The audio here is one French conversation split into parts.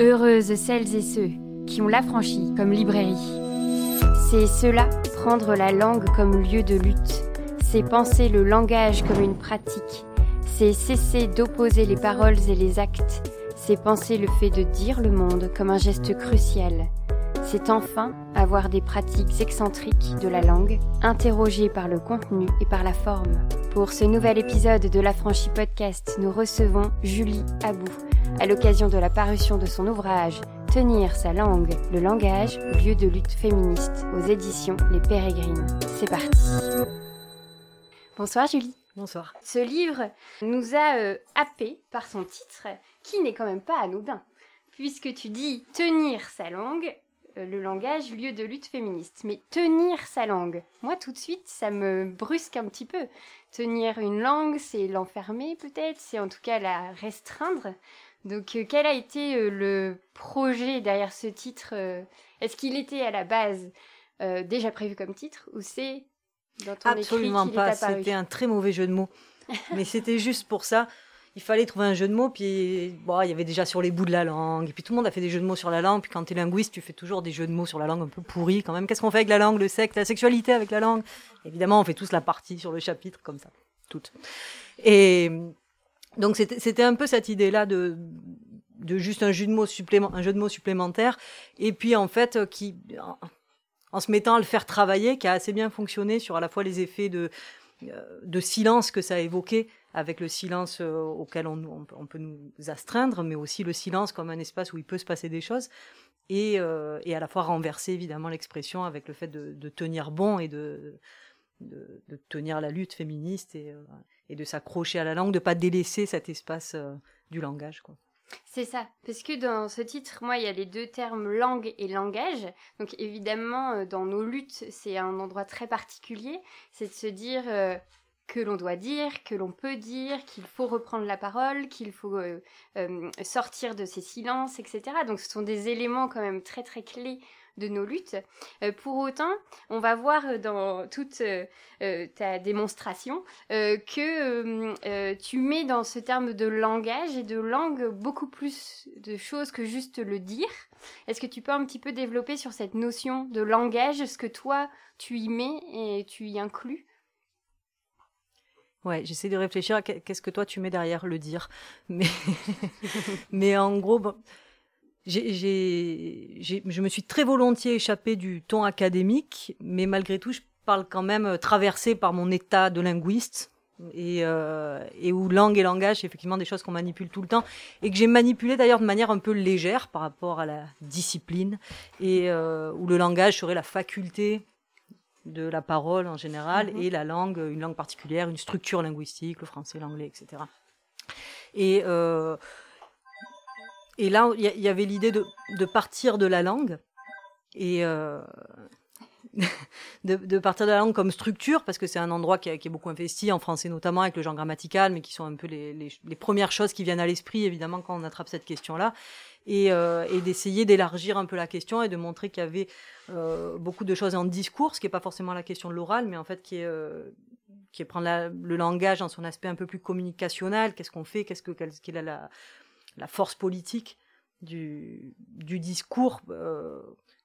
Heureuses celles et ceux qui ont l'affranchi comme librairie. C'est cela, prendre la langue comme lieu de lutte. C'est penser le langage comme une pratique. C'est cesser d'opposer les paroles et les actes. C'est penser le fait de dire le monde comme un geste crucial. C'est enfin avoir des pratiques excentriques de la langue, interrogées par le contenu et par la forme. Pour ce nouvel épisode de l'Affranchi Podcast, nous recevons Julie Abou, à l'occasion de la parution de son ouvrage Tenir sa langue, le langage, lieu de lutte féministe, aux éditions Les Pérégrines. C'est parti. Bonsoir Julie. Bonsoir. Ce livre nous a euh, happé par son titre, qui n'est quand même pas anodin, puisque tu dis tenir sa langue, euh, le langage, lieu de lutte féministe. Mais tenir sa langue, moi tout de suite, ça me brusque un petit peu. Tenir une langue, c'est l'enfermer peut-être, c'est en tout cas la restreindre. Donc, euh, quel a été euh, le projet derrière ce titre euh, Est-ce qu'il était à la base déjà prévu comme titre ou c'est dans ton Absolument écrit pas. C'était un très mauvais jeu de mots. Mais c'était juste pour ça. Il fallait trouver un jeu de mots, puis bon, il y avait déjà sur les bouts de la langue, et puis tout le monde a fait des jeux de mots sur la langue, puis quand tu es linguiste, tu fais toujours des jeux de mots sur la langue un peu pourris quand même. Qu'est-ce qu'on fait avec la langue, le sexe, la sexualité avec la langue? Évidemment, on fait tous la partie sur le chapitre, comme ça, toutes. Et donc c'était un peu cette idée-là de, juste un jeu de mots supplémentaire, et puis en fait euh, qui, en, se mettant à le faire travailler, qui a assez bien fonctionné sur à la fois les effets de euh, silence que ça a évoqué avec le silence euh, auquel on, peut nous astreindre, mais aussi le silence comme un espace où il peut se passer des choses, et, à la fois renverser évidemment l'expression avec le fait de, tenir bon et de, tenir la lutte féministe et de s'accrocher à la langue, de pas délaisser cet espace du langage. C'est ça, parce que dans ce titre, moi, il y a les deux termes langue et langage. Donc évidemment, euh, dans nos luttes, c'est un endroit très particulier. C'est de se dire euh, que l'on doit dire, que l'on peut dire, qu'il faut reprendre la parole, qu'il faut euh, sortir de ces silences, etc. Donc ce sont des éléments quand même très très clés de nos luttes. Euh, pour autant, on va voir euh, dans toute euh, ta démonstration que tu mets dans ce terme de langage et de langue beaucoup plus de choses que juste le dire. Est-ce que tu peux un petit peu développer sur cette notion de langage, ce que toi tu y mets et tu y inclus? Ouais, j'essaie de réfléchir à qu'est-ce que toi tu mets derrière le dire. Mais, mais en gros, je me suis très volontiers échappée du ton académique, mais malgré tout, je parle quand même euh, traversé par mon état de linguiste. Et, euh, et où langue et langage, c'est effectivement des choses qu'on manipule tout le temps, et que j'ai manipulé d'ailleurs de manière un peu légère par rapport à la discipline, et euh, où le langage serait la faculté de la parole en général, mm-hmm. et la langue, une langue particulière, une structure linguistique, le français, l'anglais, etc. Et euh, et là, il y, avait l'idée de, partir de la langue et euh, de, partir de la langue comme structure, parce que c'est un endroit qui, est beaucoup investi en français notamment avec le genre grammatical, mais qui sont un peu les, premières choses qui viennent à l'esprit évidemment quand on attrape cette question-là, et, euh, d'essayer d'élargir un peu la question et de montrer qu'il y avait euh, beaucoup de choses en discours, ce qui n'est pas forcément la question de l'oral, mais en fait qui est prendre le langage dans son aspect un peu plus communicationnel, qu'est-ce qu'on fait, qu'est-ce que quelle, est la, la force politique du, du discours euh,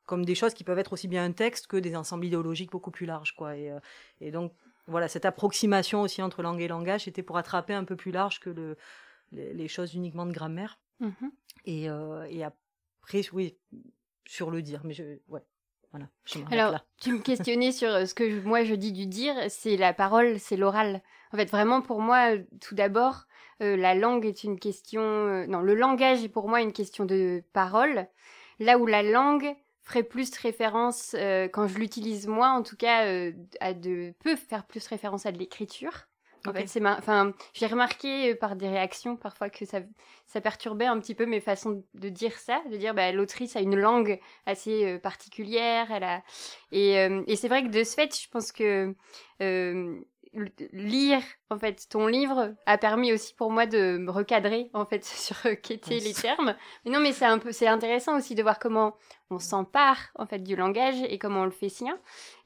comme des choses qui peuvent être aussi bien un texte que des ensembles idéologiques beaucoup plus larges. Quoi. Et, euh, et donc, voilà, cette approximation aussi entre langue et langage était pour attraper un peu plus large que le, les, choses uniquement de grammaire. Mm-hmm. Et, euh, et après, oui, sur le dire. Mais je, ouais, voilà, Alors, tu me questionnais sur ce que moi je dis du dire, c'est la parole, c'est l'oral. En fait, vraiment pour moi, tout d'abord, euh, la langue est une question... Euh, non, le langage est pour moi une question de parole, là où la langue ferait plus référence, euh, quand je l'utilise moi en tout cas, à de... peut faire plus référence à de l'écriture. En fait, c'est enfin, j'ai remarqué par des réactions parfois que ça, ça perturbait un petit peu mes façons de dire ça, de dire bah, l'autrice a une langue assez particulière, elle a et, et c'est vrai que de ce fait, je pense que lire en fait ton livre a permis aussi pour moi de me recadrer en fait sur qu'étaient les termes. Mais non, mais c'est un peu, c'est intéressant aussi de voir comment on s'empare en fait du langage et comment on le fait sien.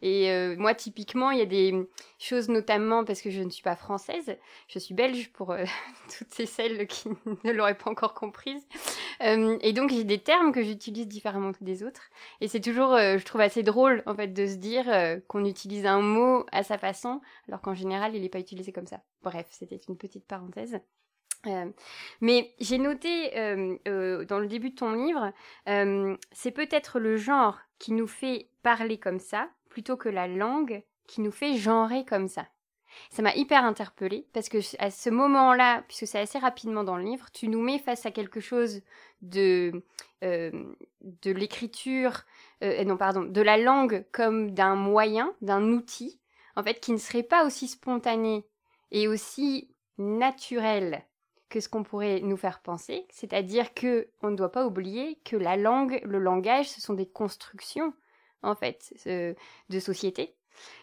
Et euh, moi, typiquement, il y a des choses, notamment parce que je ne suis pas française, je suis belge pour euh, toutes ces celles qui ne l'auraient pas encore comprise. Euh, et donc, j'ai des termes que j'utilise différemment des autres. Et c'est toujours, je trouve assez drôle en fait de se dire qu'on utilise un mot à sa façon, alors qu'en général, il n'est pas utilisé comme ça. Bref, c'était une petite parenthèse. Euh, mais j'ai noté euh, euh, dans le début de ton livre, c'est peut-être le genre qui nous fait parler comme ça, plutôt que la langue qui nous fait genrer comme ça. Ça m'a hyper interpellée parce que à ce moment-là, puisque c'est assez rapidement dans le livre, tu nous mets face à quelque chose de de l'écriture, non pardon, de la langue comme d'un moyen, d'un outil, en fait, qui ne serait pas aussi spontané et aussi naturel que ce qu'on pourrait nous faire penser, c'est-à-dire que on ne doit pas oublier que la langue, le langage, ce sont des constructions en fait de société.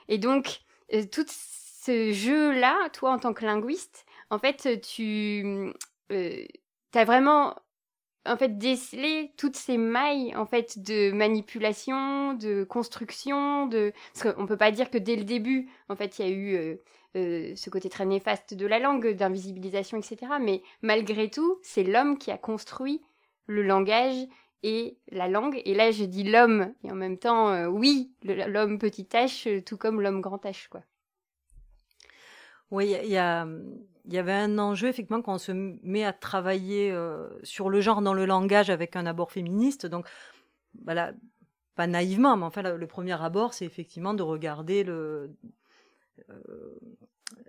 Et donc euh, tout ce jeu-là, toi en tant que linguiste, en fait tu euh, as vraiment en fait décelé toutes ces mailles en fait de manipulation, de construction, de parce qu'on peut pas dire que dès le début en fait il y a eu euh, euh, ce côté très néfaste de la langue, d'invisibilisation, etc. Mais malgré tout, c'est l'homme qui a construit le langage et la langue. Et là, je dis l'homme, et en même temps, euh, oui, l'homme petit H, tout comme l'homme grand H, quoi. Oui, il y, avait un enjeu, effectivement, quand on se met à travailler sur le genre dans le langage avec un abord féministe. Donc, voilà, pas naïvement, mais enfin, le premier abord, c'est effectivement de regarder le, euh,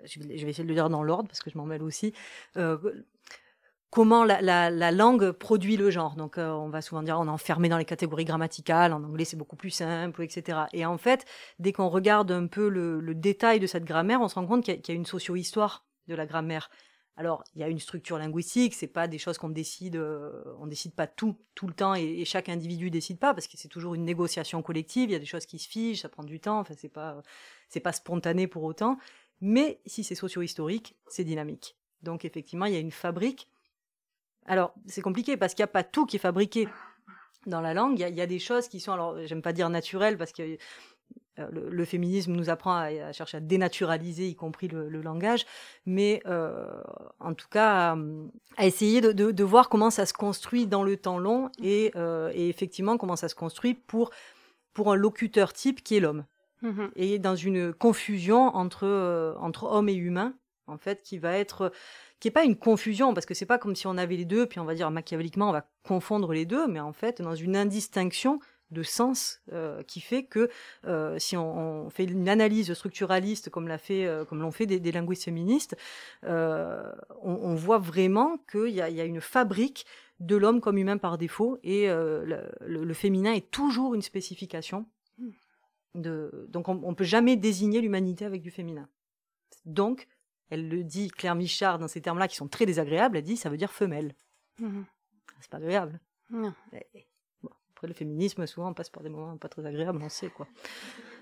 je vais essayer de le dire dans l'ordre parce que je m'en mêle aussi. Euh, comment la, langue produit le genre. Donc, euh, on va souvent dire on est enfermé dans les catégories grammaticales. En anglais, c'est beaucoup plus simple, etc. Et en fait, dès qu'on regarde un peu le, détail de cette grammaire, on se rend compte qu'il y, a une socio-histoire de la grammaire. Alors, il y a une structure linguistique, c'est pas des choses qu'on décide, on décide pas tout tout le temps et, chaque individu décide pas parce que c'est toujours une négociation collective. Il y a des choses qui se figent, ça prend du temps. Enfin, c'est pas c'est pas spontané pour autant, mais si c'est socio-historique, c'est dynamique. Donc effectivement, il y a une fabrique. Alors, c'est compliqué parce qu'il n'y a pas tout qui est fabriqué dans la langue. Il y, a, des choses qui sont, alors, j'aime pas dire naturelles parce que euh, le, féminisme nous apprend à, chercher à dénaturaliser, y compris le, langage, mais euh, en tout cas à, essayer de, voir comment ça se construit dans le temps long et, euh, et effectivement comment ça se construit pour, pour un locuteur type qui est l'homme. Mmh et dans une confusion entre, euh, entre homme et humain, en fait, qui va être qui est pas une confusion parce que c'est pas comme si on avait les deux puis on va dire machiavéliquement on va confondre les deux mais en fait dans une indistinction de sens euh, qui fait que euh, si on, fait une analyse structuraliste comme l'a fait comme l'ont fait des, linguistes féministes on, voit vraiment qu'il y, y a, une fabrique de l'homme comme humain par défaut et le, le, féminin est toujours une spécification donc on, ne peut jamais désigner l'humanité avec du féminin. Donc, elle le dit, Claire Michard, dans ces termes-là qui sont très désagréables, elle dit ça veut dire femelle. Mmh. C'est pas agréable. après, le féminisme, souvent, on passe par des moments pas très agréables, on sait quoi.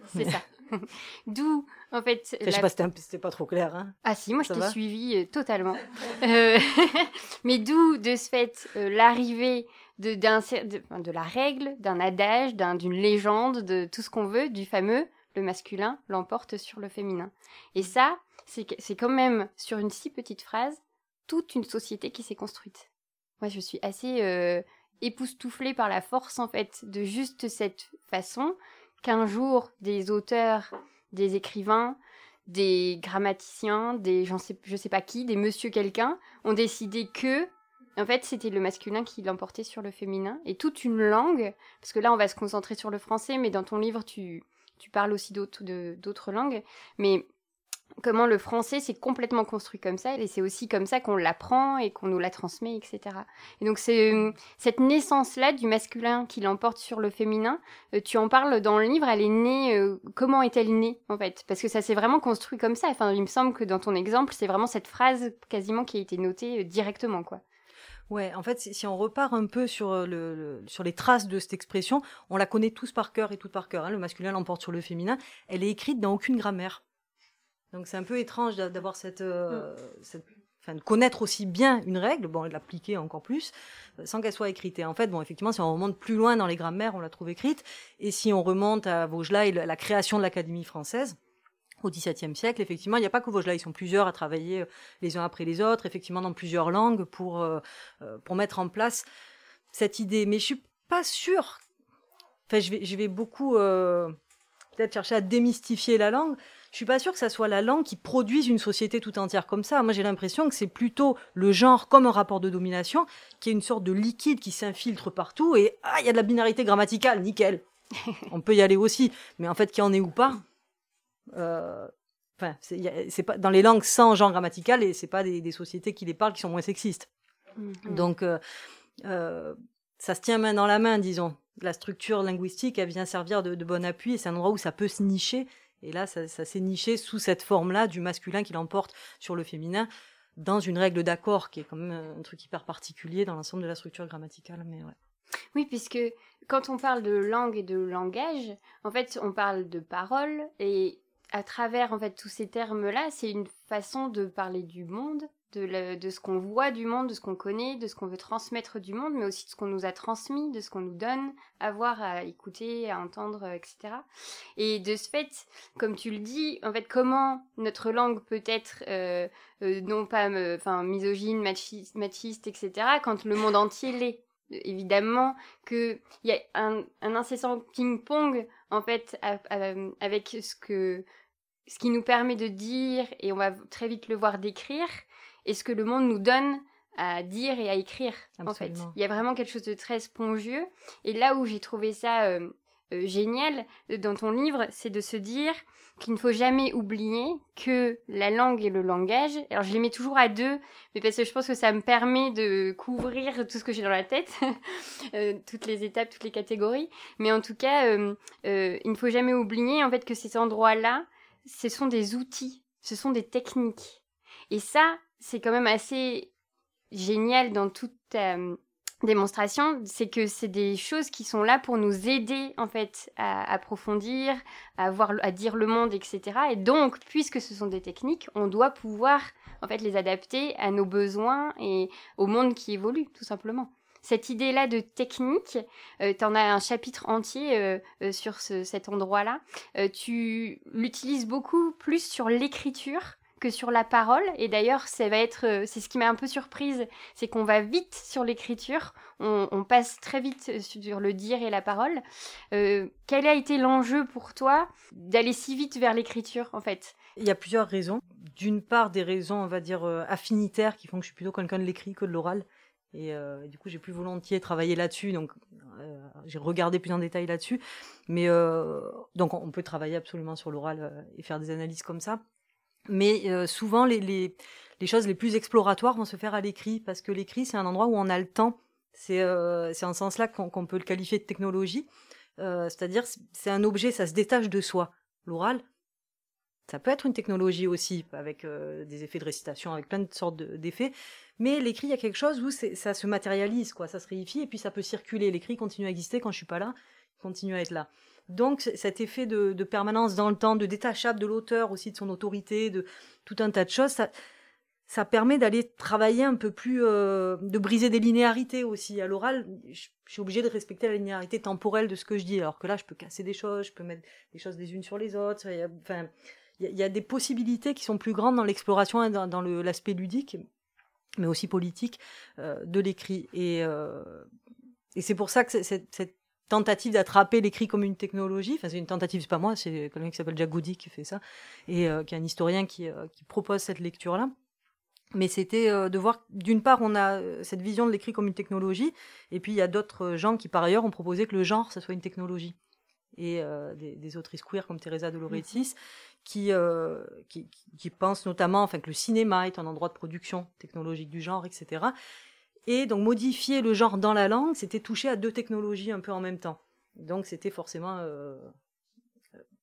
C'est ça. D'où, en fait. Je sais pas, c'était pas trop clair. Hein. Ah si, moi je t'ai suivi euh, totalement. Euh, mais d'où, de ce fait, euh, l'arrivée de, de, la règle, d'un adage, d'une légende, de tout ce qu'on veut, du fameux le masculin l'emporte sur le féminin. Et ça, c'est quand même sur une si petite phrase toute une société qui s'est construite. Moi, je suis assez euh, époustouflée par la force en fait de juste cette façon qu'un jour des auteurs, des écrivains, des grammaticiens, des sais, je sais pas qui, des monsieur quelqu'un ont décidé que en fait, c'était le masculin qui l'emportait sur le féminin. Et toute une langue, parce que là, on va se concentrer sur le français, mais dans ton livre, tu, tu parles aussi d'autres langues. Mais comment le français s'est complètement construit comme ça, et c'est aussi comme ça qu'on l'apprend et qu'on nous la transmet, etc. Et donc c'est euh, cette naissance-là du masculin qui l'emporte sur le féminin, euh, tu en parles dans le livre, elle est née, euh, comment est-elle née en fait? Parce que ça s'est vraiment construit comme ça, enfin il me semble que dans ton exemple, c'est vraiment cette phrase quasiment qui a été notée directement, quoi. Ouais, en fait, si on repart un peu sur, le, sur les traces de cette expression, on la connaît tous par cœur et toutes par cœur. Hein, le masculin l'emporte sur le féminin. Elle est écrite dans aucune grammaire. Donc c'est un peu étrange d'avoir cette, euh, cette enfin, de connaître aussi bien une règle, bon, l'appliquer encore plus, euh, sans qu'elle soit écrite. Et en fait, bon, effectivement, si on remonte plus loin dans les grammaires, on la trouve écrite. Et si on remonte à Vaugelas et la création de l'Académie française, au XVIIe siècle, effectivement, il n'y a pas que Vaugelas, ils sont plusieurs à travailler euh, les uns après les autres, effectivement, dans plusieurs langues pour, euh, pour mettre en place cette idée. Mais je suis pas sûre. Enfin, je vais, je vais beaucoup peut-être chercher à démystifier la langue je suis pas sûre que ça soit la langue qui produise une société tout entière comme ça. Moi, j'ai l'impression que c'est plutôt le genre comme un rapport de domination, qui est une sorte de liquide qui s'infiltre partout et ah, il y a de la binarité grammaticale, nickel. On peut y aller aussi, mais en fait, qui en est ou pas. Euh, enfin, c'est pas dans les langues sans genre grammatical et c'est pas des, sociétés qui les parlent qui sont moins sexistes. Mm-hmm. Donc, euh, euh, ça se tient main dans la main, disons. La structure linguistique, elle vient servir de, de bon appui et c'est un endroit où ça peut se nicher et là, ça, s'est niché sous cette forme-là du masculin qui l'emporte sur le féminin, dans une règle d'accord qui est quand même un truc hyper particulier dans l'ensemble de la structure grammaticale. Mais. Oui, puisque quand on parle de langue et de langage, en fait, on parle de parole et à travers en fait tous ces termes-là, c'est une façon de parler du monde, de, ce qu'on voit du monde, de ce qu'on connaît, de ce qu'on veut transmettre du monde, mais aussi de ce qu'on nous a transmis, de ce qu'on nous donne à voir, à écouter, à entendre, euh, etc. Et de ce fait, comme tu le dis, en fait, comment notre langue peut être euh, euh, non pas misogyne, machiste, machiste, etc., quand le monde entier l'est? Évidemment qu'il y a un, incessant ping-pong en fait avec ce que ce qui nous permet de dire et on va très vite le voir d'écrire et ce que le monde nous donne à dire et à écrire en fait. Il y a vraiment quelque chose de très spongieux et là où j'ai trouvé ça euh, euh, génial euh, dans ton livre, c'est de se dire qu'il ne faut jamais oublier que la langue et le langage, alors je les mets toujours à deux, mais parce que je pense que ça me permet de couvrir tout ce que j'ai dans la tête, toutes les étapes, toutes les catégories, mais en tout cas, il ne faut jamais oublier en fait que ces endroits-là, ce sont des outils, ce sont des techniques. Et ça, c'est quand même assez génial dans toute euh, démonstration, c'est que c'est des choses qui sont là pour nous aider en fait à approfondir, à voir, à dire le monde, etc. Et donc, puisque ce sont des techniques, on doit pouvoir en fait les adapter à nos besoins et au monde qui évolue, tout simplement. Cette idée-là de technique, euh, tu en as un chapitre entier euh, sur cet endroit-là. tu l'utilises beaucoup plus sur l'écriture sur la parole. Et d'ailleurs, ça va être, euh, c'est ce qui m'a un peu surprise, c'est qu'on va vite sur l'écriture, on, passe très vite sur le dire et la parole. Euh, quel a été l'enjeu pour toi d'aller si vite vers l'écriture, en fait? Il y a plusieurs raisons. D'une part, des raisons, on va dire, euh, affinitaires, qui font que je suis plutôt quelqu'un de l'écrit que de l'oral. Et du coup, j'ai plus volontiers travaillé là-dessus, donc j'ai regardé plus en détail là-dessus. Mais donc, on peut travailler absolument sur l'oral et faire des analyses comme ça. Mais euh, souvent, les, choses les plus exploratoires vont se faire à l'écrit, parce que l'écrit, c'est un endroit où on a le temps. C'est euh, en ce sens-là qu'on peut le qualifier de technologie. Euh, C'est-à-dire, c'est un objet, ça se détache de soi. L'oral, ça peut être une technologie aussi, avec des effets de récitation, avec plein de sortes d'effets. mais l'écrit, il y a quelque chose où ça se matérialise, quoi. Ça se réifie, et puis ça peut circuler. L'écrit continue à exister quand je suis pas là, il continue à être là. Donc cet effet de, permanence dans le temps, de détachable de l'auteur aussi, de son autorité, de tout un tas de choses, ça, permet d'aller travailler un peu plus, euh, de briser des linéarités aussi. À l'oral, je, suis obligée de respecter la linéarité temporelle de ce que je dis, alors que là, je peux casser des choses, je peux mettre des choses les unes sur les autres. enfin, il y, a des possibilités qui sont plus grandes dans l'exploration et dans, l'aspect ludique, mais aussi politique euh, de l'écrit. Euh, et c'est pour ça que cette tentative d'attraper l'écrit comme une technologie. Enfin, c'est une tentative, c'est pas moi, c'est quelqu'un qui s'appelle Jack Goody qui fait ça, et euh, qui est un historien qui, euh, qui propose cette lecture-là. Mais c'était euh, de voir, d'une part, on a cette vision de l'écrit comme une technologie, et puis il y a d'autres gens qui, par ailleurs, ont proposé que le genre, ça soit une technologie. Et des, des, autrices queer comme Teresa de Lauretis, qui, qui, qui, pensent notamment enfin, que le cinéma est un endroit de production technologique du genre, etc. Et donc modifier le genre dans la langue, c'était toucher à deux technologies un peu en même temps. Donc c'était forcément euh,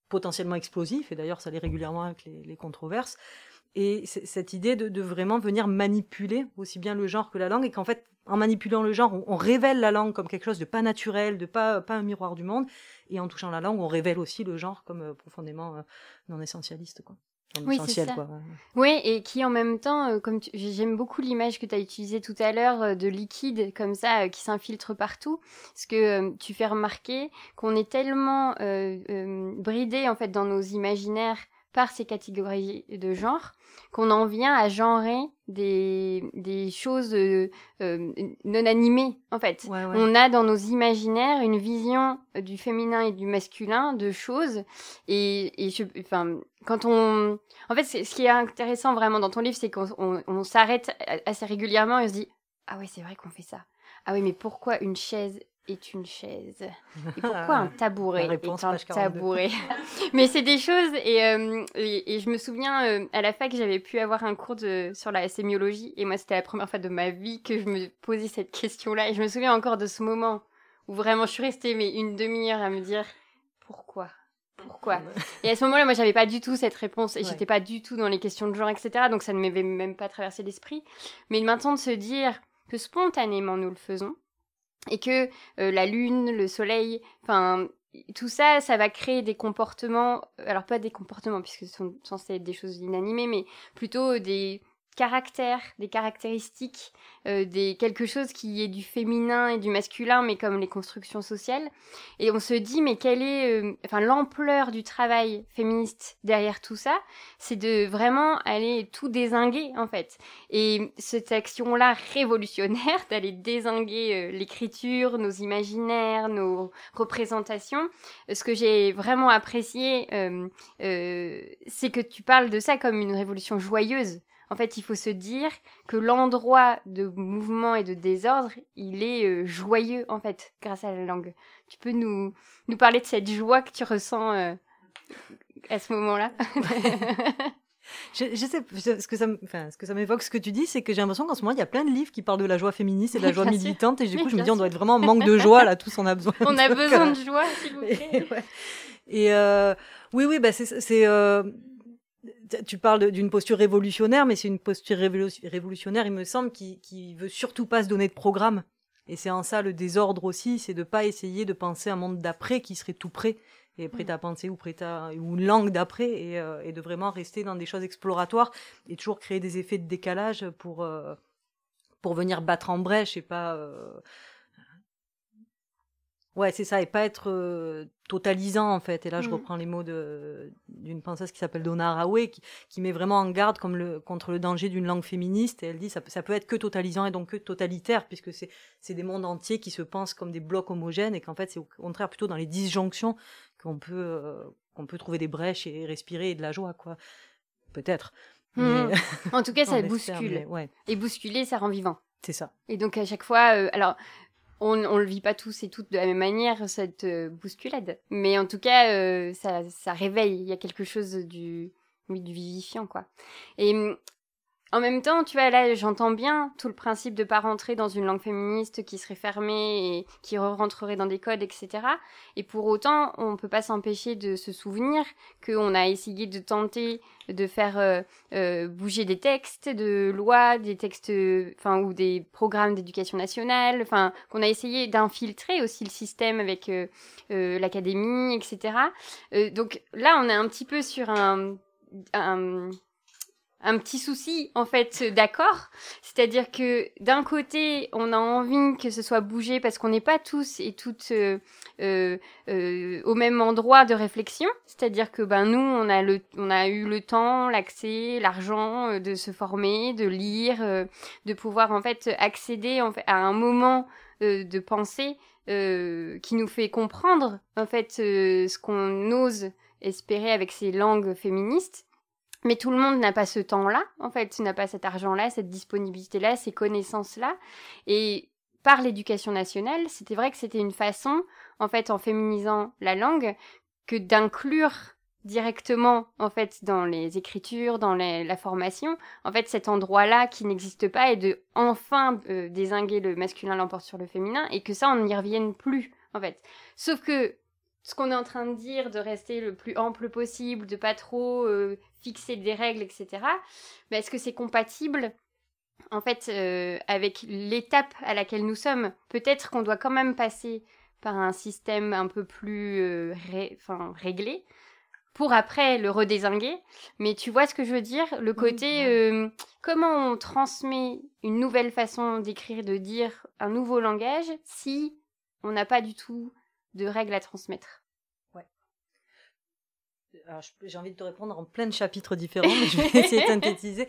potentiellement explosif, et d'ailleurs ça allait régulièrement avec les, controverses. Et cette idée de, vraiment venir manipuler aussi bien le genre que la langue, et qu'en fait, en manipulant le genre, on, révèle la langue comme quelque chose de pas naturel, de pas, pas un miroir du monde, et en touchant la langue, on révèle aussi le genre comme euh, profondément euh, non essentialiste. Quoi. Oui, c'est ça. Oui, et qui en même temps, euh, comme j'aime beaucoup l'image que tu as utilisée tout à l'heure euh, de liquide comme ça euh, qui s'infiltre partout, parce que tu fais remarquer qu'on est tellement bridé en fait dans nos imaginaires par ces catégories de genre qu'on en vient à genrer des, des choses euh, euh, non animées en fait. On a dans nos imaginaires une vision du féminin et du masculin de choses. Et, et je, enfin quand on en fait ce qui est intéressant vraiment dans ton livre c'est qu'on on s'arrête assez régulièrement et on se dit ah oui c'est vrai qu'on fait ça. Ah oui mais pourquoi une chaise est une chaise. Et pourquoi un tabouret est un tabouret? Mais c'est des choses, et, euh, et, je me souviens, euh, à la fac, j'avais pu avoir un cours de, sur la sémiologie, et moi, c'était la première fois de ma vie que je me posais cette question-là, et je me souviens encore de ce moment où vraiment je suis restée mais une demi-heure à me dire pourquoi? Pourquoi? Et à ce moment-là, moi, j'avais pas du tout cette réponse et j'étais pas du tout dans les questions de genre, etc. Donc ça ne m'avait même pas traversé l'esprit. Mais maintenant de se dire que spontanément nous le faisons, et que euh, la lune, le soleil, enfin tout ça, ça va créer des comportements, alors pas des comportements puisque ce sont censés être des choses inanimées, mais plutôt des caractères, des caractéristiques, euh, des quelque chose qui est du féminin et du masculin, mais comme les constructions sociales. Et on se dit, mais quelle est, euh, enfin, l'ampleur du travail féministe derrière tout ça, c'est de vraiment aller tout désinguer en fait. Et cette action-là révolutionnaire d'aller désinguer euh, l'écriture, nos imaginaires, nos représentations, ce que j'ai vraiment apprécié, c'est que tu parles de ça comme une révolution joyeuse. En fait, il faut se dire que l'endroit de mouvement et de désordre, il est euh, joyeux, en fait, grâce à la langue. Tu peux nous, nous parler de cette joie que tu ressens euh, à ce moment-là? Je, sais, ce que ça, enfin, ce que ça m'évoque, ce que tu dis, c'est que j'ai l'impression qu'en ce moment, il y a plein de livres qui parlent de la joie féministe et de la joie militante, et du coup, je me dis, on doit être vraiment en manque de joie, là, tous on a besoin. On a besoin de joie, s'il vous plaît. Et, euh, oui, oui, bah, c'est, tu parles d'une posture révolutionnaire, mais c'est une posture révolutionnaire, il me semble, qui, qui veut surtout pas se donner de programme. Et c'est en ça le désordre aussi, c'est de pas essayer de penser un monde d'après qui serait tout prêt et prêt à penser ou prêt à ou une langue d'après et, euh, et, de vraiment rester dans des choses exploratoires et toujours créer des effets de décalage pour euh, pour venir battre en brèche et pas euh, Ouais, c'est ça, et pas être totalisant en fait. Et là, je mmh. reprends les mots d'une penseuse qui s'appelle Donna Haraway, qui, qui, met vraiment en garde comme le, contre le danger d'une langue féministe. Et elle dit ça, ça peut être que totalisant et donc que totalitaire, puisque c'est des mondes entiers qui se pensent comme des blocs homogènes et qu'en fait, c'est au contraire plutôt dans les disjonctions qu'on peut, euh, qu'on peut trouver des brèches et respirer et de la joie, quoi. Peut-être. Mmh. en tout cas, ça bouscule. ouais. Et bousculer, ça rend vivant. C'est ça. Et donc à chaque fois, euh, alors on ne le vit pas tous et toutes de la même manière, cette euh, bousculade. Mais en tout cas, euh, ça, réveille. Il y a quelque chose du, du vivifiant, quoi. Et en même temps, tu vois, là, j'entends bien tout le principe de pas rentrer dans une langue féministe qui serait fermée et qui rentrerait dans des codes, etc. Et pour autant, on peut pas s'empêcher de se souvenir qu'on a essayé de tenter de faire euh, euh, bouger des textes de lois, des textes, enfin, ou des programmes d'éducation nationale, enfin, qu'on a essayé d'infiltrer aussi le système avec euh, l'académie, etc. donc là, on est un petit peu sur un un petit souci en fait d'accord. C'est-à-dire que d'un côté on a envie que ce soit bougé parce qu'on n'est pas tous et toutes euh, euh, euh, au même endroit de réflexion. C'est-à-dire que ben nous on a le on a eu le temps l'accès l'argent de se former de lire de pouvoir en fait accéder en fait, à un moment de pensée qui nous fait comprendre en fait ce qu'on ose espérer avec ces langues féministes mais tout le monde n'a pas ce temps-là, en fait, n'a pas cet argent-là, cette disponibilité-là, ces connaissances-là. Et par l'éducation nationale, c'était vrai que c'était une façon, en fait, en féminisant la langue, que d'inclure directement, en fait, dans les écritures, dans la formation, en fait, cet endroit-là qui n'existe pas et de enfin euh, désinguer le masculin l'emporte sur le féminin et que ça, on n'y revienne plus, en fait. Sauf que ce qu'on est en train de dire, de rester le plus ample possible, de pas trop euh, fixer des règles, etc. Mais est-ce que c'est compatible en fait euh, avec l'étape à laquelle nous sommes? Peut-être qu'on doit quand même passer par un système un peu plus euh, réglé pour après le redésinguer. Mais tu vois ce que je veux dire? Le côté euh, comment on transmet une nouvelle façon d'écrire, de dire un nouveau langage si on n'a pas du tout de règles à transmettre? J'ai envie de te répondre en plein de chapitres différents, mais je vais essayer de synthétiser.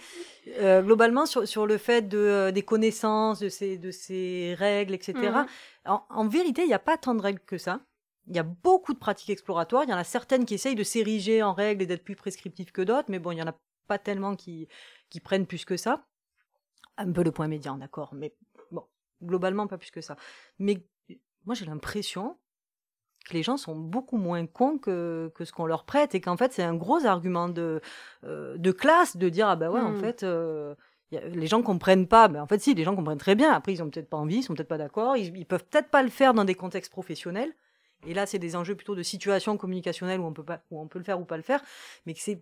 Euh, globalement, sur, sur, le fait de, euh, des connaissances, de ces, de ces règles, etc. Mmh. En, en, vérité, il n'y a pas tant de règles que ça. Il y a beaucoup de pratiques exploratoires. Il y en a certaines qui essayent de s'ériger en règles et d'être plus prescriptives que d'autres, mais bon, il n'y en a pas tellement qui, qui prennent plus que ça. Un peu le point médian, d'accord, mais bon, globalement pas plus que ça. Mais moi, j'ai l'impression que les gens sont beaucoup moins cons que, que ce qu'on leur prête et qu'en fait, c'est un gros argument de, euh, de classe de dire, ah ben ouais, en hmm. fait. Euh, les gens comprennent pas, mais en fait si, les gens comprennent très bien. Après, ils ont peut-être pas envie, ils sont peut-être pas d'accord, ils, ils peuvent peut-être pas le faire dans des contextes professionnels. Et là, c'est des enjeux plutôt de situation communicationnelle où on peut pas, où on peut le faire ou pas le faire, mais que c'est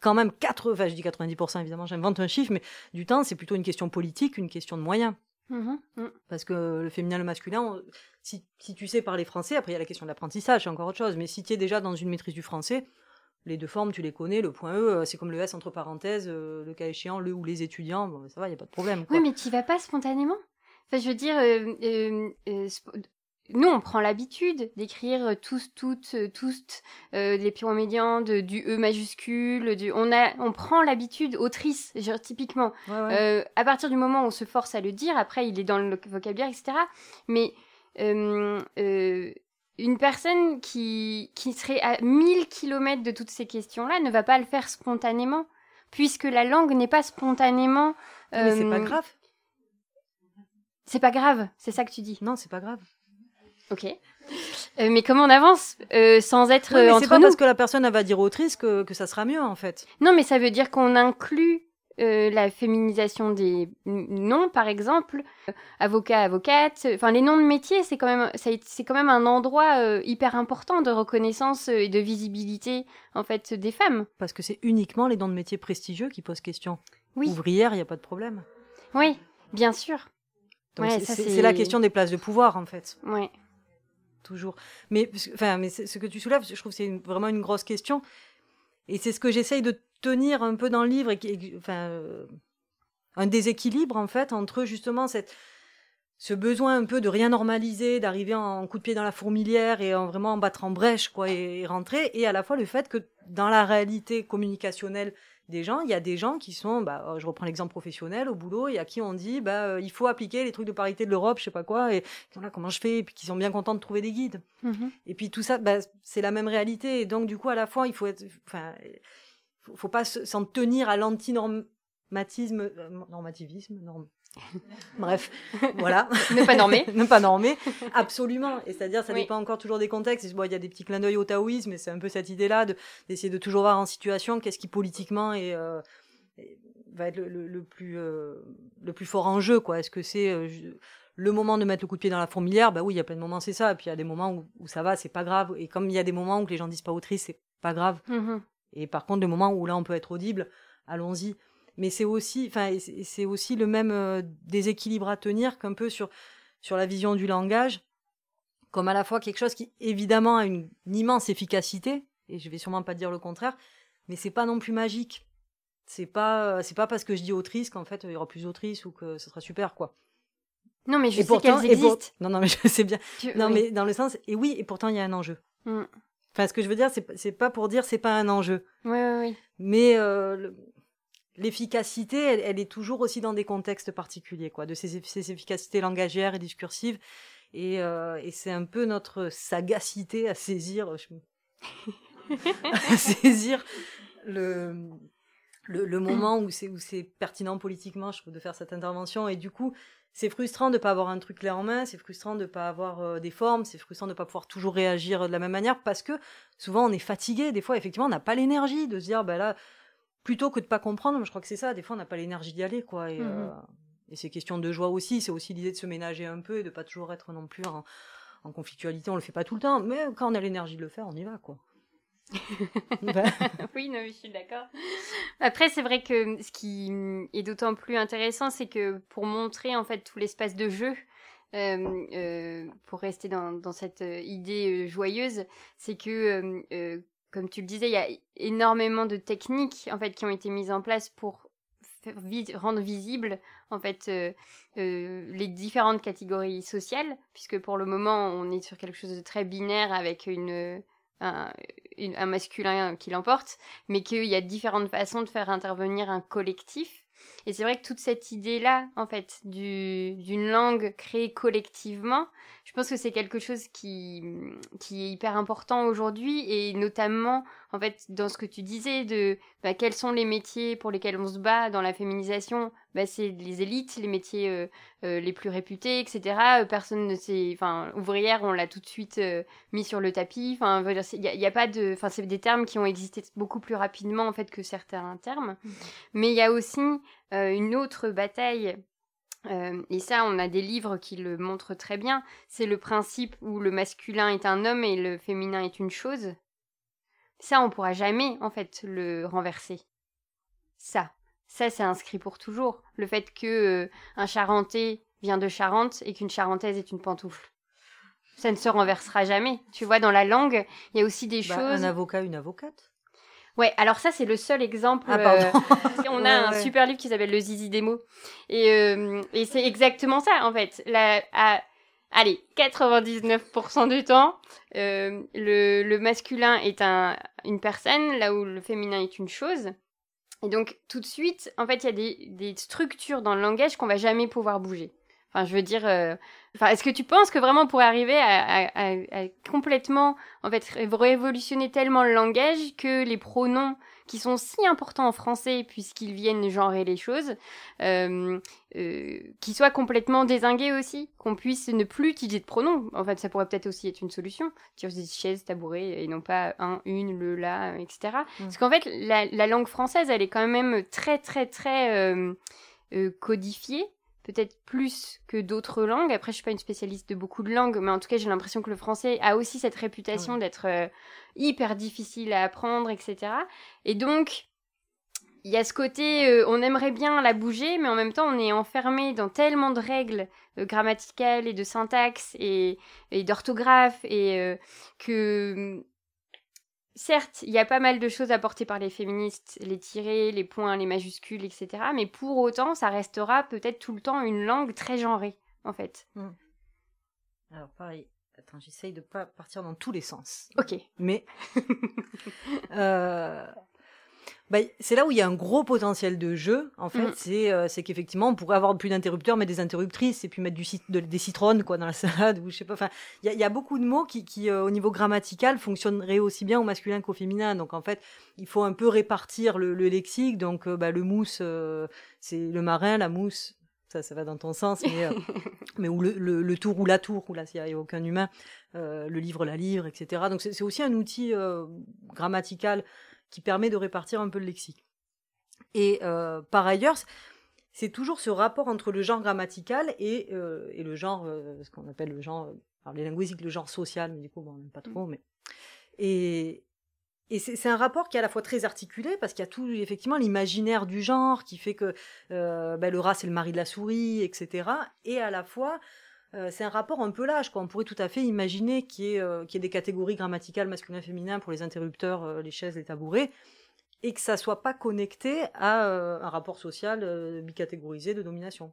quand même 80, enfin je dis 90% évidemment, j'invente un chiffre, mais du temps, c'est plutôt une question politique, une question de moyens. Mmh mmh. Parce que le féminin, le masculin, si, si, tu sais parler français, après il y a la question de l'apprentissage, c'est encore autre chose, mais si tu es déjà dans une maîtrise du français, les deux formes, tu les connais, le point E, c'est comme le S entre parenthèses, euh, le cas échéant, le ou les étudiants, bon, ça va, il n'y a pas de problème. Oui, mais tu vas pas spontanément? Enfin, je veux dire, euh, euh, euh nous, on prend l'habitude d'écrire euh, tous, toutes, euh, tous, euh, les pions médians, du E majuscule. Du, on, a, on prend l'habitude, autrice, genre, typiquement. à partir du moment où on se force à le dire, après, il est dans le vocabulaire, etc. Mais une personne qui, qui serait à 1000 km de toutes ces questions-là ne va pas le faire spontanément, puisque la langue n'est pas spontanément. Mais c'est pas grave. C'est pas grave, c'est ça que tu dis. Non, c'est pas grave. Ok. Euh, mais comment on avance euh, sans être mais C'est pas parce que la personne elle va dire autrice que, que ça sera mieux en fait. Non, mais ça veut dire qu'on inclut euh, la féminisation des noms, par exemple, avocat, avocate. Enfin, les noms de métier, c'est quand même, c'est quand même un endroit hyper important de reconnaissance et de visibilité en fait des femmes. Parce que c'est uniquement les noms de métier prestigieux qui posent question. Oui. Ouvrière, il n'y a pas de problème. Oui, bien sûr. Ouais, c'est la question des places de pouvoir en fait. Oui toujours. Mais, enfin, mais ce que tu soulèves, je trouve que c'est vraiment une grosse question. Et c'est ce que j'essaye de tenir un peu dans le livre, et, enfin, euh, un déséquilibre en fait entre justement cette, ce besoin un peu de rien normaliser, d'arriver en coup de pied dans la fourmilière et en vraiment en battre en brèche quoi et, rentrer, et à la fois le fait que dans la réalité communicationnelle des gens, il y a des gens qui sont, bah, euh, je reprends l'exemple professionnel au boulot, et à qui on dit, bah, euh, il faut appliquer les trucs de parité de l'Europe, je sais pas quoi, et là, comment je fais, et puis qui sont bien contents de trouver des guides. Mm-hmm. Et puis tout ça, bah, c'est la même réalité, et donc du coup, à la fois, il faut être, enfin, faut, faut pas s'en tenir à l'antinormatisme, euh, normativisme, norme, Bref, voilà. ne pas normer. ne pas normer, absolument. Et c'est-à-dire, ça dépend encore toujours des contextes. il y a des petits clins d'œil au taoïsme, et c'est un peu cette idée-là d'essayer de, toujours voir en situation qu'est-ce qui politiquement est, euh, va être le, plus, euh, le plus fort en jeu. Est-ce que c'est euh, le moment de mettre le coup de pied dans la fourmilière? Bah oui, il y a plein de moments, c'est ça. Et puis il y a des moments où, ça va, c'est pas grave. Et comme il y a des moments où les gens disent pas autrice, c'est pas grave. Mm-hmm. Et par contre, des moments où là, on peut être audible, allons-y mais c'est aussi, enfin, c'est aussi le même euh, déséquilibre à tenir qu'un peu sur, sur la vision du langage, comme à la fois quelque chose qui évidemment a une, immense efficacité, et je vais sûrement pas dire le contraire, mais c'est pas non plus magique. C'est pas, c'est pas parce que je dis autrice qu'en fait il y aura plus d'autrices ou que ce sera super quoi. Non mais je sais qu'elles existent. Non non mais je sais bien. Non mais dans le sens et oui et pourtant il y a un enjeu. Mm. Enfin ce que je veux dire c'est c'est pas pour dire c'est pas un enjeu. Oui oui oui. Mais euh, l'efficacité, elle, est toujours aussi dans des contextes particuliers, quoi, de ces, efficacités langagières et discursives. Euh, et, c'est un peu notre sagacité à saisir, à saisir le, le, moment où c'est, où c'est pertinent politiquement, je trouve, de faire cette intervention. Et du coup, c'est frustrant de ne pas avoir un truc clair en main, c'est frustrant de ne pas avoir euh, des formes, c'est frustrant de ne pas pouvoir toujours réagir de la même manière parce que souvent on est fatigué. Des fois, effectivement, on n'a pas l'énergie de se dire, ben là, plutôt que de pas comprendre, je crois que c'est ça. Des fois, on n'a pas l'énergie d'y aller, quoi. Et, mmh euh, c'est question de joie aussi. C'est aussi l'idée de se ménager un peu et de pas toujours être non plus en, conflictualité. On le fait pas tout le temps, mais quand on a l'énergie de le faire, on y va, quoi. oui, non, je suis d'accord. Après, c'est vrai que ce qui est d'autant plus intéressant, c'est que pour montrer en fait tout l'espace de jeu, euh, euh, pour rester dans, dans cette idée joyeuse, c'est que comme tu le disais, il y a énormément de techniques en fait qui ont été mises en place pour rendre visible en fait euh, euh, les différentes catégories sociales, puisque pour le moment on est sur quelque chose de très binaire avec une un, un masculin qui l'emporte, mais qu'il y a différentes façons de faire intervenir un collectif. Et c'est vrai que toute cette idée-là, en fait, d'une langue créée collectivement, je pense que c'est quelque chose qui, qui est hyper important aujourd'hui et notamment en fait dans ce que tu disais de bah, quels sont les métiers pour lesquels on se bat dans la féminisation bah, c'est les élites les métiers euh, euh, les plus réputés etc euh, personne ne sait enfin ouvrière on l'a tout de suite mis sur le tapis enfin il n'y a, pas de enfin c'est des termes qui ont existé beaucoup plus rapidement en fait que certains termes mmh. mais il y a aussi une autre bataille euh, et ça, on a des livres qui le montrent très bien. C'est le principe où le masculin est un homme et le féminin est une chose. Ça, on pourra jamais, en fait, le renverser. Ça. Ça, c'est inscrit pour toujours. Le fait que euh, un Charentais vient de Charente et qu'une Charentaise est une pantoufle. Ça ne se renversera jamais. Tu vois, dans la langue, il y a aussi des bah, choses. Un avocat, une avocate? Ouais, alors ça c'est le seul exemple. Ah, euh, on a un super livre qui s'appelle Le Zizi des mots et, euh, et c'est exactement ça en fait. La, à, allez, 99% du temps, euh, le, masculin est un, une personne là où le féminin est une chose. Et donc tout de suite, en fait, il y a des, des structures dans le langage qu'on va jamais pouvoir bouger. Enfin, je veux dire, euh, enfin, est-ce que tu penses que vraiment on pourrait arriver à, à, à, complètement, en fait, révolutionner tellement le langage que les pronoms qui sont si importants en français puisqu'ils viennent genrer les choses, euh, euh, qui soient complètement désingués aussi, qu'on puisse ne plus utiliser de pronoms. En fait, ça pourrait peut-être aussi être une solution. Tu des chaises, tabourets, et non pas un, une, le, la, etc. Mm. Parce qu'en fait, la, la, langue française, elle est quand même très, très, très euh, euh codifiée peut-être plus que d'autres langues. Après, je suis pas une spécialiste de beaucoup de langues, mais en tout cas, j'ai l'impression que le français a aussi cette réputation d'être euh, hyper difficile à apprendre, etc. Et donc, il y a ce côté, euh, on aimerait bien la bouger, mais en même temps, on est enfermé dans tellement de règles euh, grammaticales et de syntaxe et, et d'orthographe et que certes, il y a pas mal de choses apportées par les féministes, les tirés, les points, les majuscules, etc. Mais pour autant, ça restera peut-être tout le temps une langue très genrée, en fait. Hmm. Alors pareil, attends, j'essaye de pas partir dans tous les sens. Ok. Mais euh, bah, c'est là où il y a un gros potentiel de jeu, en fait. Mm. Euh, c'est qu'effectivement, on pourrait avoir plus d'interrupteurs, mais des interruptrices, et puis mettre du, des citronnes quoi, dans la salade, ou je sais pas. Enfin, il y, a beaucoup de mots qui, qui euh, au niveau grammatical, fonctionneraient aussi bien au masculin qu'au féminin. Donc, en fait, il faut un peu répartir le, lexique. Donc, euh, bah, le mousse, c'est le marin, la mousse, ça, ça va dans ton sens, mais, mais ou le, le, tour ou la tour, où là, s'il n'y a aucun humain, le livre, la livre, etc. Donc, c'est aussi un outil grammatical qui permet de répartir un peu le lexique. Et euh, par ailleurs, c'est toujours ce rapport entre le genre grammatical et, euh, et le genre, euh, ce qu'on appelle le genre, alors les linguistiques, le genre social, mais du coup, bon, pas trop, mm. mais. Et, et c'est un rapport qui est à la fois très articulé, parce qu'il y a tout, effectivement, l'imaginaire du genre qui fait que ben, le rat, c'est le mari de la souris, etc. Et à la fois, c'est un rapport un peu lâche. Quoi. On pourrait tout à fait imaginer qu'il y, ait, des catégories grammaticales masculin-féminin pour les interrupteurs, les chaises, les tabourets, et que ça soit pas connecté à un rapport social bicatégorisé de domination.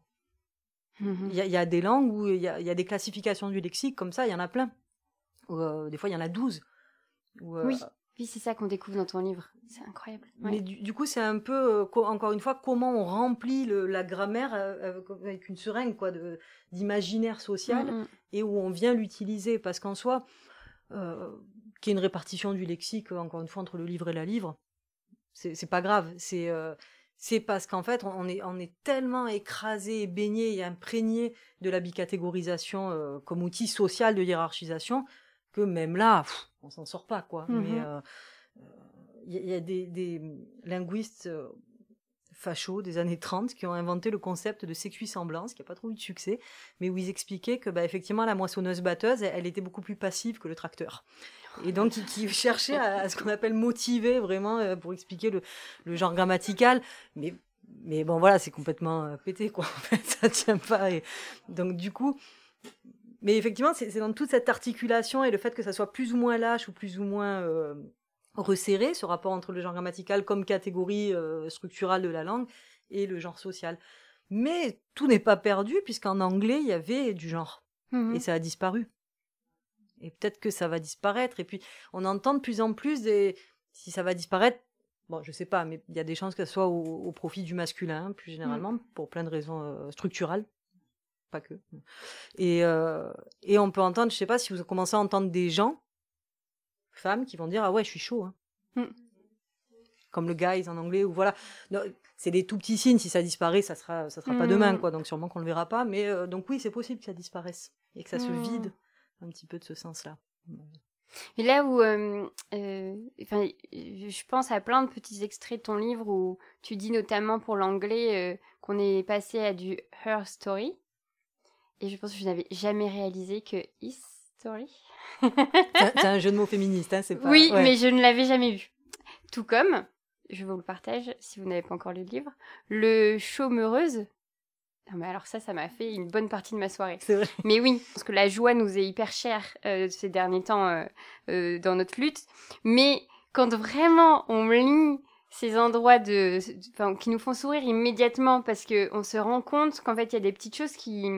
Mmh il y, a des langues où il y, a, des classifications du lexique comme ça, il y en a plein. des fois, il y en a douze. oui. Oui, c'est ça qu'on découvre dans ton livre. C'est incroyable. Mais du, coup, c'est un peu, euh, encore une fois, comment on remplit la grammaire euh, avec une seringue quoi, d'imaginaire social mm, mm. et où on vient l'utiliser. Parce qu'en soi, euh, qu'il y ait une répartition du lexique, encore une fois, entre le livre et la livre, c'est pas grave. C'est c'est parce qu'en fait, on est, on est tellement écrasé et baigné et imprégné de la bicatégorisation comme outil social de hiérarchisation que même là, on s'en sort pas, quoi. Mais il mmh euh, y, a des, linguistes euh, fachos des années 30 qui ont inventé le concept de sécu-semblance, qui n'a pas trop eu de succès, mais où ils expliquaient que, bah, effectivement, la moissonneuse-batteuse, elle, était beaucoup plus passive que le tracteur. Et donc, qui, cherchaient à, ce qu'on appelle motiver vraiment euh, pour expliquer le, genre grammatical. Mais, mais bon, voilà, c'est complètement pété, quoi. En fait, ça tient pas. Et donc, du coup, mais effectivement, c'est dans toute cette articulation et le fait que ça soit plus ou moins lâche ou plus ou moins euh, resserrer ce rapport entre le genre grammatical comme catégorie euh, structurale de la langue et le genre social. Mais tout n'est pas perdu, puisqu'en anglais, il y avait du genre. Mhm. Et ça a disparu. Et peut-être que ça va disparaître. Et puis, on entend de plus en plus des... Si ça va disparaître, bon, je sais pas, mais il y a des chances que ce soit au, au profit du masculin, plus généralement, pour plein de raisons euh, structurales. Pas que. Et, euh, et on peut entendre, je sais pas si vous commencez à entendre des gens, femmes, qui vont dire Ah ouais, je suis chaud. hein. Mm. Comme le guys en anglais, ou voilà. C'est des tout petits signes. Si ça disparaît, ça sera, ça sera pas demain, quoi. Donc sûrement qu'on le verra pas. Mais euh, donc oui, c'est possible que ça disparaisse et que ça se Mm. vide un petit peu de ce sens-là. Et là où, euh, euh, enfin, je pense à plein de petits extraits de ton livre où tu dis notamment pour l'anglais euh, qu'on est passé à du her story. Et je pense que je n'avais jamais réalisé que his story. C'est un jeu de mots féministe, hein, c'est pas. oui, ouais. mais je ne l'avais jamais vu. Tout comme, je vous le partage si vous n'avez pas encore lu le livre, le chômeureuse. Non mais alors ça, ça m'a fait une bonne partie de ma soirée. C'est vrai. Mais oui, parce que la joie nous est hyper chère euh, ces derniers temps euh, euh, dans notre lutte. Mais quand vraiment on lit ces endroits de, enfin, qui nous font sourire immédiatement parce que on se rend compte qu'en fait il y a des petites choses qui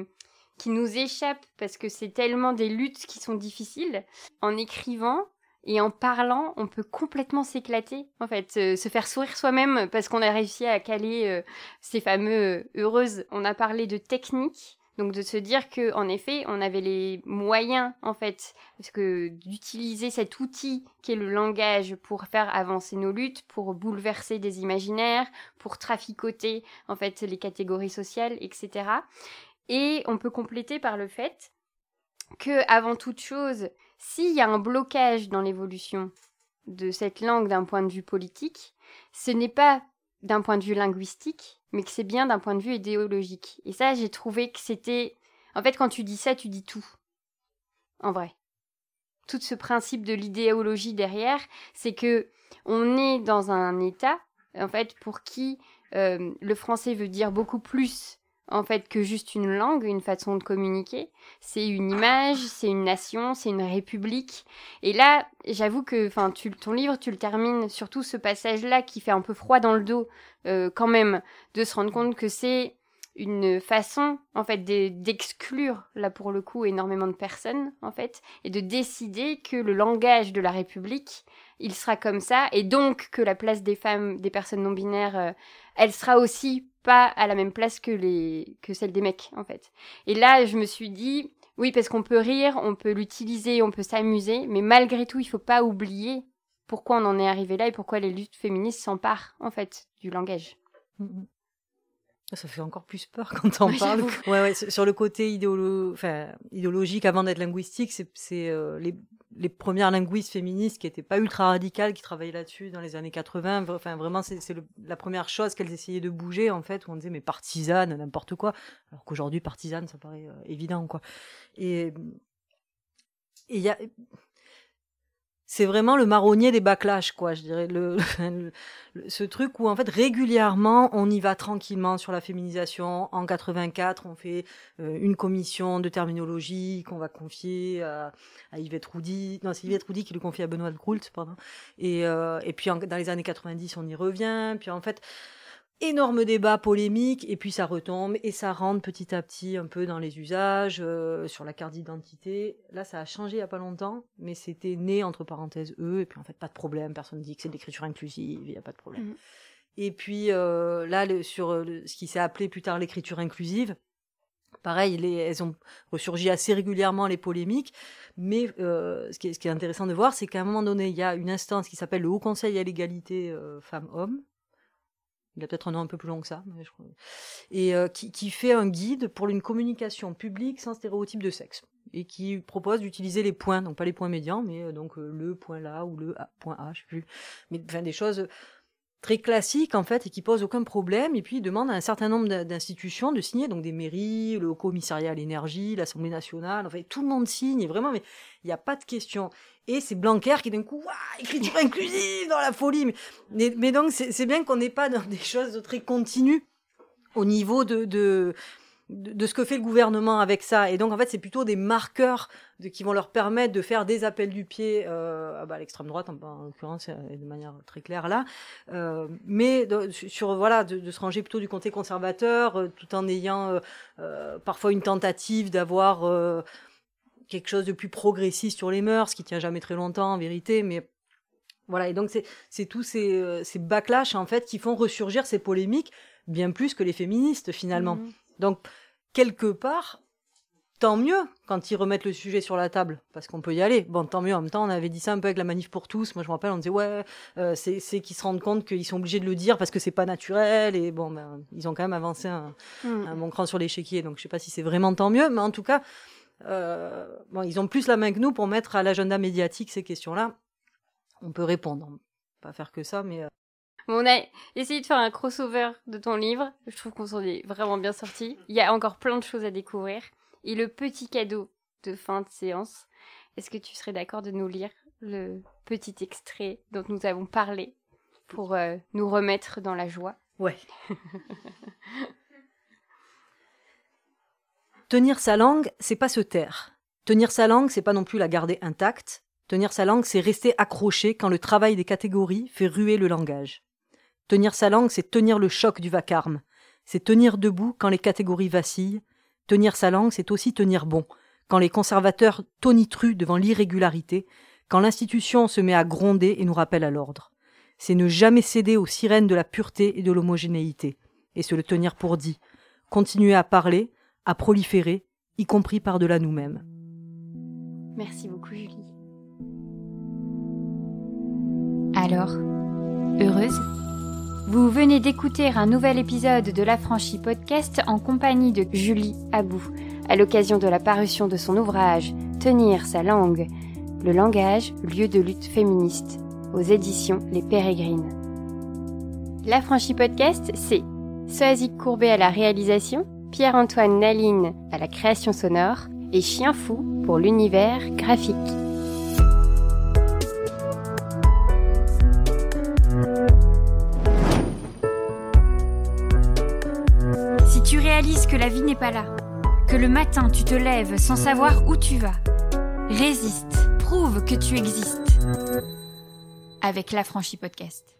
qui nous échappent parce que c'est tellement des luttes qui sont difficiles. En écrivant et en parlant, on peut complètement s'éclater, en fait, euh, se faire sourire soi-même parce qu'on a réussi à caler euh, ces fameux euh, heureuses. On a parlé de technique, donc de se dire que en effet, on avait les moyens en fait parce que d'utiliser cet outil qui est le langage pour faire avancer nos luttes, pour bouleverser des imaginaires, pour traficoter en fait les catégories sociales, etc. Et on peut compléter par le fait que avant toute chose, s'il y a un blocage dans l'évolution de cette langue d'un point de vue politique, ce n'est pas d'un point de vue linguistique, mais que c'est bien d'un point de vue idéologique. Et ça, j'ai trouvé que c'était... En fait, quand tu dis ça, tu dis tout. En vrai. Tout ce principe de l'idéologie derrière, c'est que on est dans un état, en fait, pour qui euh, le français veut dire beaucoup plus en fait que juste une langue, une façon de communiquer. C'est une image, c'est une nation, c'est une république. Et là, j'avoue que, enfin, ton livre, tu le termines surtout ce passage-là qui fait un peu froid dans le dos, euh, quand même, de se rendre compte que c'est une façon, en fait, de- d'exclure, là pour le coup, énormément de personnes, en fait, et de décider que le langage de la République, il sera comme ça, et donc que la place des femmes, des personnes non binaires, euh, elle sera aussi pas à la même place que les que celle des mecs en fait. Et là, je me suis dit oui parce qu'on peut rire, on peut l'utiliser, on peut s'amuser, mais malgré tout, il faut pas oublier pourquoi on en est arrivé là et pourquoi les luttes féministes s'emparent en fait du langage. Mm, mm. Ça fait encore plus peur quand on parle. Ouais, ouais, sur le côté idéolo... enfin, idéologique, avant d'être linguistique, c'est c'est, euh, les, les premières linguistes féministes qui n'étaient pas ultra radicales, qui travaillaient là-dessus dans les années 80. Vra- Enfin, vraiment, c'est c'est le- la première chose qu'elles essayaient de bouger, en fait, où on disait, mais partisane, n'importe quoi. Alors qu'aujourd'hui, partisane, ça paraît euh, évident, quoi. Et et il y a c'est vraiment le marronnier des backlash, quoi, je dirais. Le, le- ce truc où, en fait, régulièrement, on y va tranquillement sur la féminisation. En 84, on fait euh, une commission de terminologie qu'on va confier à, à Yvette Roudy. Non, c'est Yvette Roudy qui le confie à Benoît Groult, pardon. Et, euh, et puis, dans les années 90, on y revient. Puis, en fait, énorme débat polémique, et puis ça retombe, et ça rentre petit à petit un peu dans les usages, euh, sur la carte d'identité. Là, ça a changé il y a pas longtemps, mais c'était né entre parenthèses eux, et puis en fait, pas de problème, personne dit que c'est de l'écriture inclusive, il n'y a pas de problème. Mhm. Et puis euh, là, le- sur euh, le- ce qui s'est appelé plus tard l'écriture inclusive, pareil, les, elles ont ressurgi assez régulièrement les polémiques, mais euh, ce, qui est, ce qui est intéressant de voir, c'est qu'à un moment donné, il y a une instance qui s'appelle le Haut Conseil à l'égalité euh, femmes-hommes, il a peut-être un nom un peu plus long que ça, mais je crois. Et euh, qui, fait un guide pour une communication publique sans stéréotype de sexe. Et qui propose d'utiliser les points, donc pas les points médians, mais euh, donc euh, le point là ou le A- point A, je sais plus. Mais enfin des choses très classiques en fait et qui posent aucun problème. Et puis il demande à un certain nombre d'in- d'institutions de signer, donc des mairies, le Haut Commissariat à l'énergie, l'Assemblée nationale, enfin tout le monde signe, vraiment, mais il n'y a pas de question. Et c'est Blanquer qui d'un coup, Ouah, écriture inclusive dans la folie. Mais, donc c'est bien qu'on n'est pas dans des choses très continues au niveau de, ce que fait le gouvernement avec ça. Et donc, en fait, c'est plutôt des marqueurs qui vont leur permettre de faire des appels du pied euh, bah, à l'extrême droite, en, en l'occurrence, de manière très claire là. Euh, mais de, sur voilà, de, se ranger plutôt du côté conservateur, euh, tout en ayant euh, euh, parfois une tentative d'avoir quelque chose de plus progressiste sur les mœurs, qui tient jamais très longtemps en vérité, mais voilà, et donc c'est tous ces, ces backlash en fait qui font ressurgir ces polémiques bien plus que les féministes finalement. Mmh. Donc, quelque part, tant mieux quand ils remettent le sujet sur la table, parce qu'on peut y aller. Bon, tant mieux. En même temps, on avait dit ça un peu avec la manif pour tous. Moi, je me rappelle, on disait ouais, euh, c'est qu'ils se rendent compte qu'ils sont obligés de le dire parce que c'est pas naturel. Et bon, ben, ils ont quand même avancé un, mm. bon cran sur l'échiquier. Donc, je sais pas si c'est vraiment tant mieux, mais en tout cas, euh, bon, ils ont plus la main que nous pour mettre à l'agenda médiatique ces questions-là. On peut répondre, pas faire que ça, mais euh, on a essayé de faire un crossover de ton livre. Je trouve qu'on s'en est vraiment bien sorti. Il y a encore plein de choses à découvrir. Et le petit cadeau de fin de séance, est-ce que tu serais d'accord de nous lire le petit extrait dont nous avons parlé pour euh, nous remettre dans la joie? Ouais. Tenir sa langue, c'est pas se taire. Tenir sa langue, c'est pas non plus la garder intacte. Tenir sa langue, c'est rester accroché quand le travail des catégories fait ruer le langage. Tenir sa langue, c'est tenir le choc du vacarme. C'est tenir debout quand les catégories vacillent. Tenir sa langue, c'est aussi tenir bon, quand les conservateurs tonitruent devant l'irrégularité, quand l'institution se met à gronder et nous rappelle à l'ordre. C'est ne jamais céder aux sirènes de la pureté et de l'homogénéité, et se le tenir pour dit. Continuer à parler, à proliférer, y compris par-delà nous-mêmes. Merci beaucoup, Julie. Alors, heureuse? Vous venez d'écouter un nouvel épisode de l'Affranchi Podcast en compagnie de Julie Abou, à l'occasion de la parution de son ouvrage Tenir sa langue, le langage, lieu de lutte féministe, aux éditions Les Pérégrines. L'Affranchi Podcast, c'est Soazic Courbet à la réalisation, Pierre-Antoine Naline à la création sonore et Chien Fou pour l'univers graphique. réalise que la vie n'est pas là, que le matin tu te lèves sans savoir où tu vas. Résiste, prouve que tu existes. Avec l'affranchi podcast.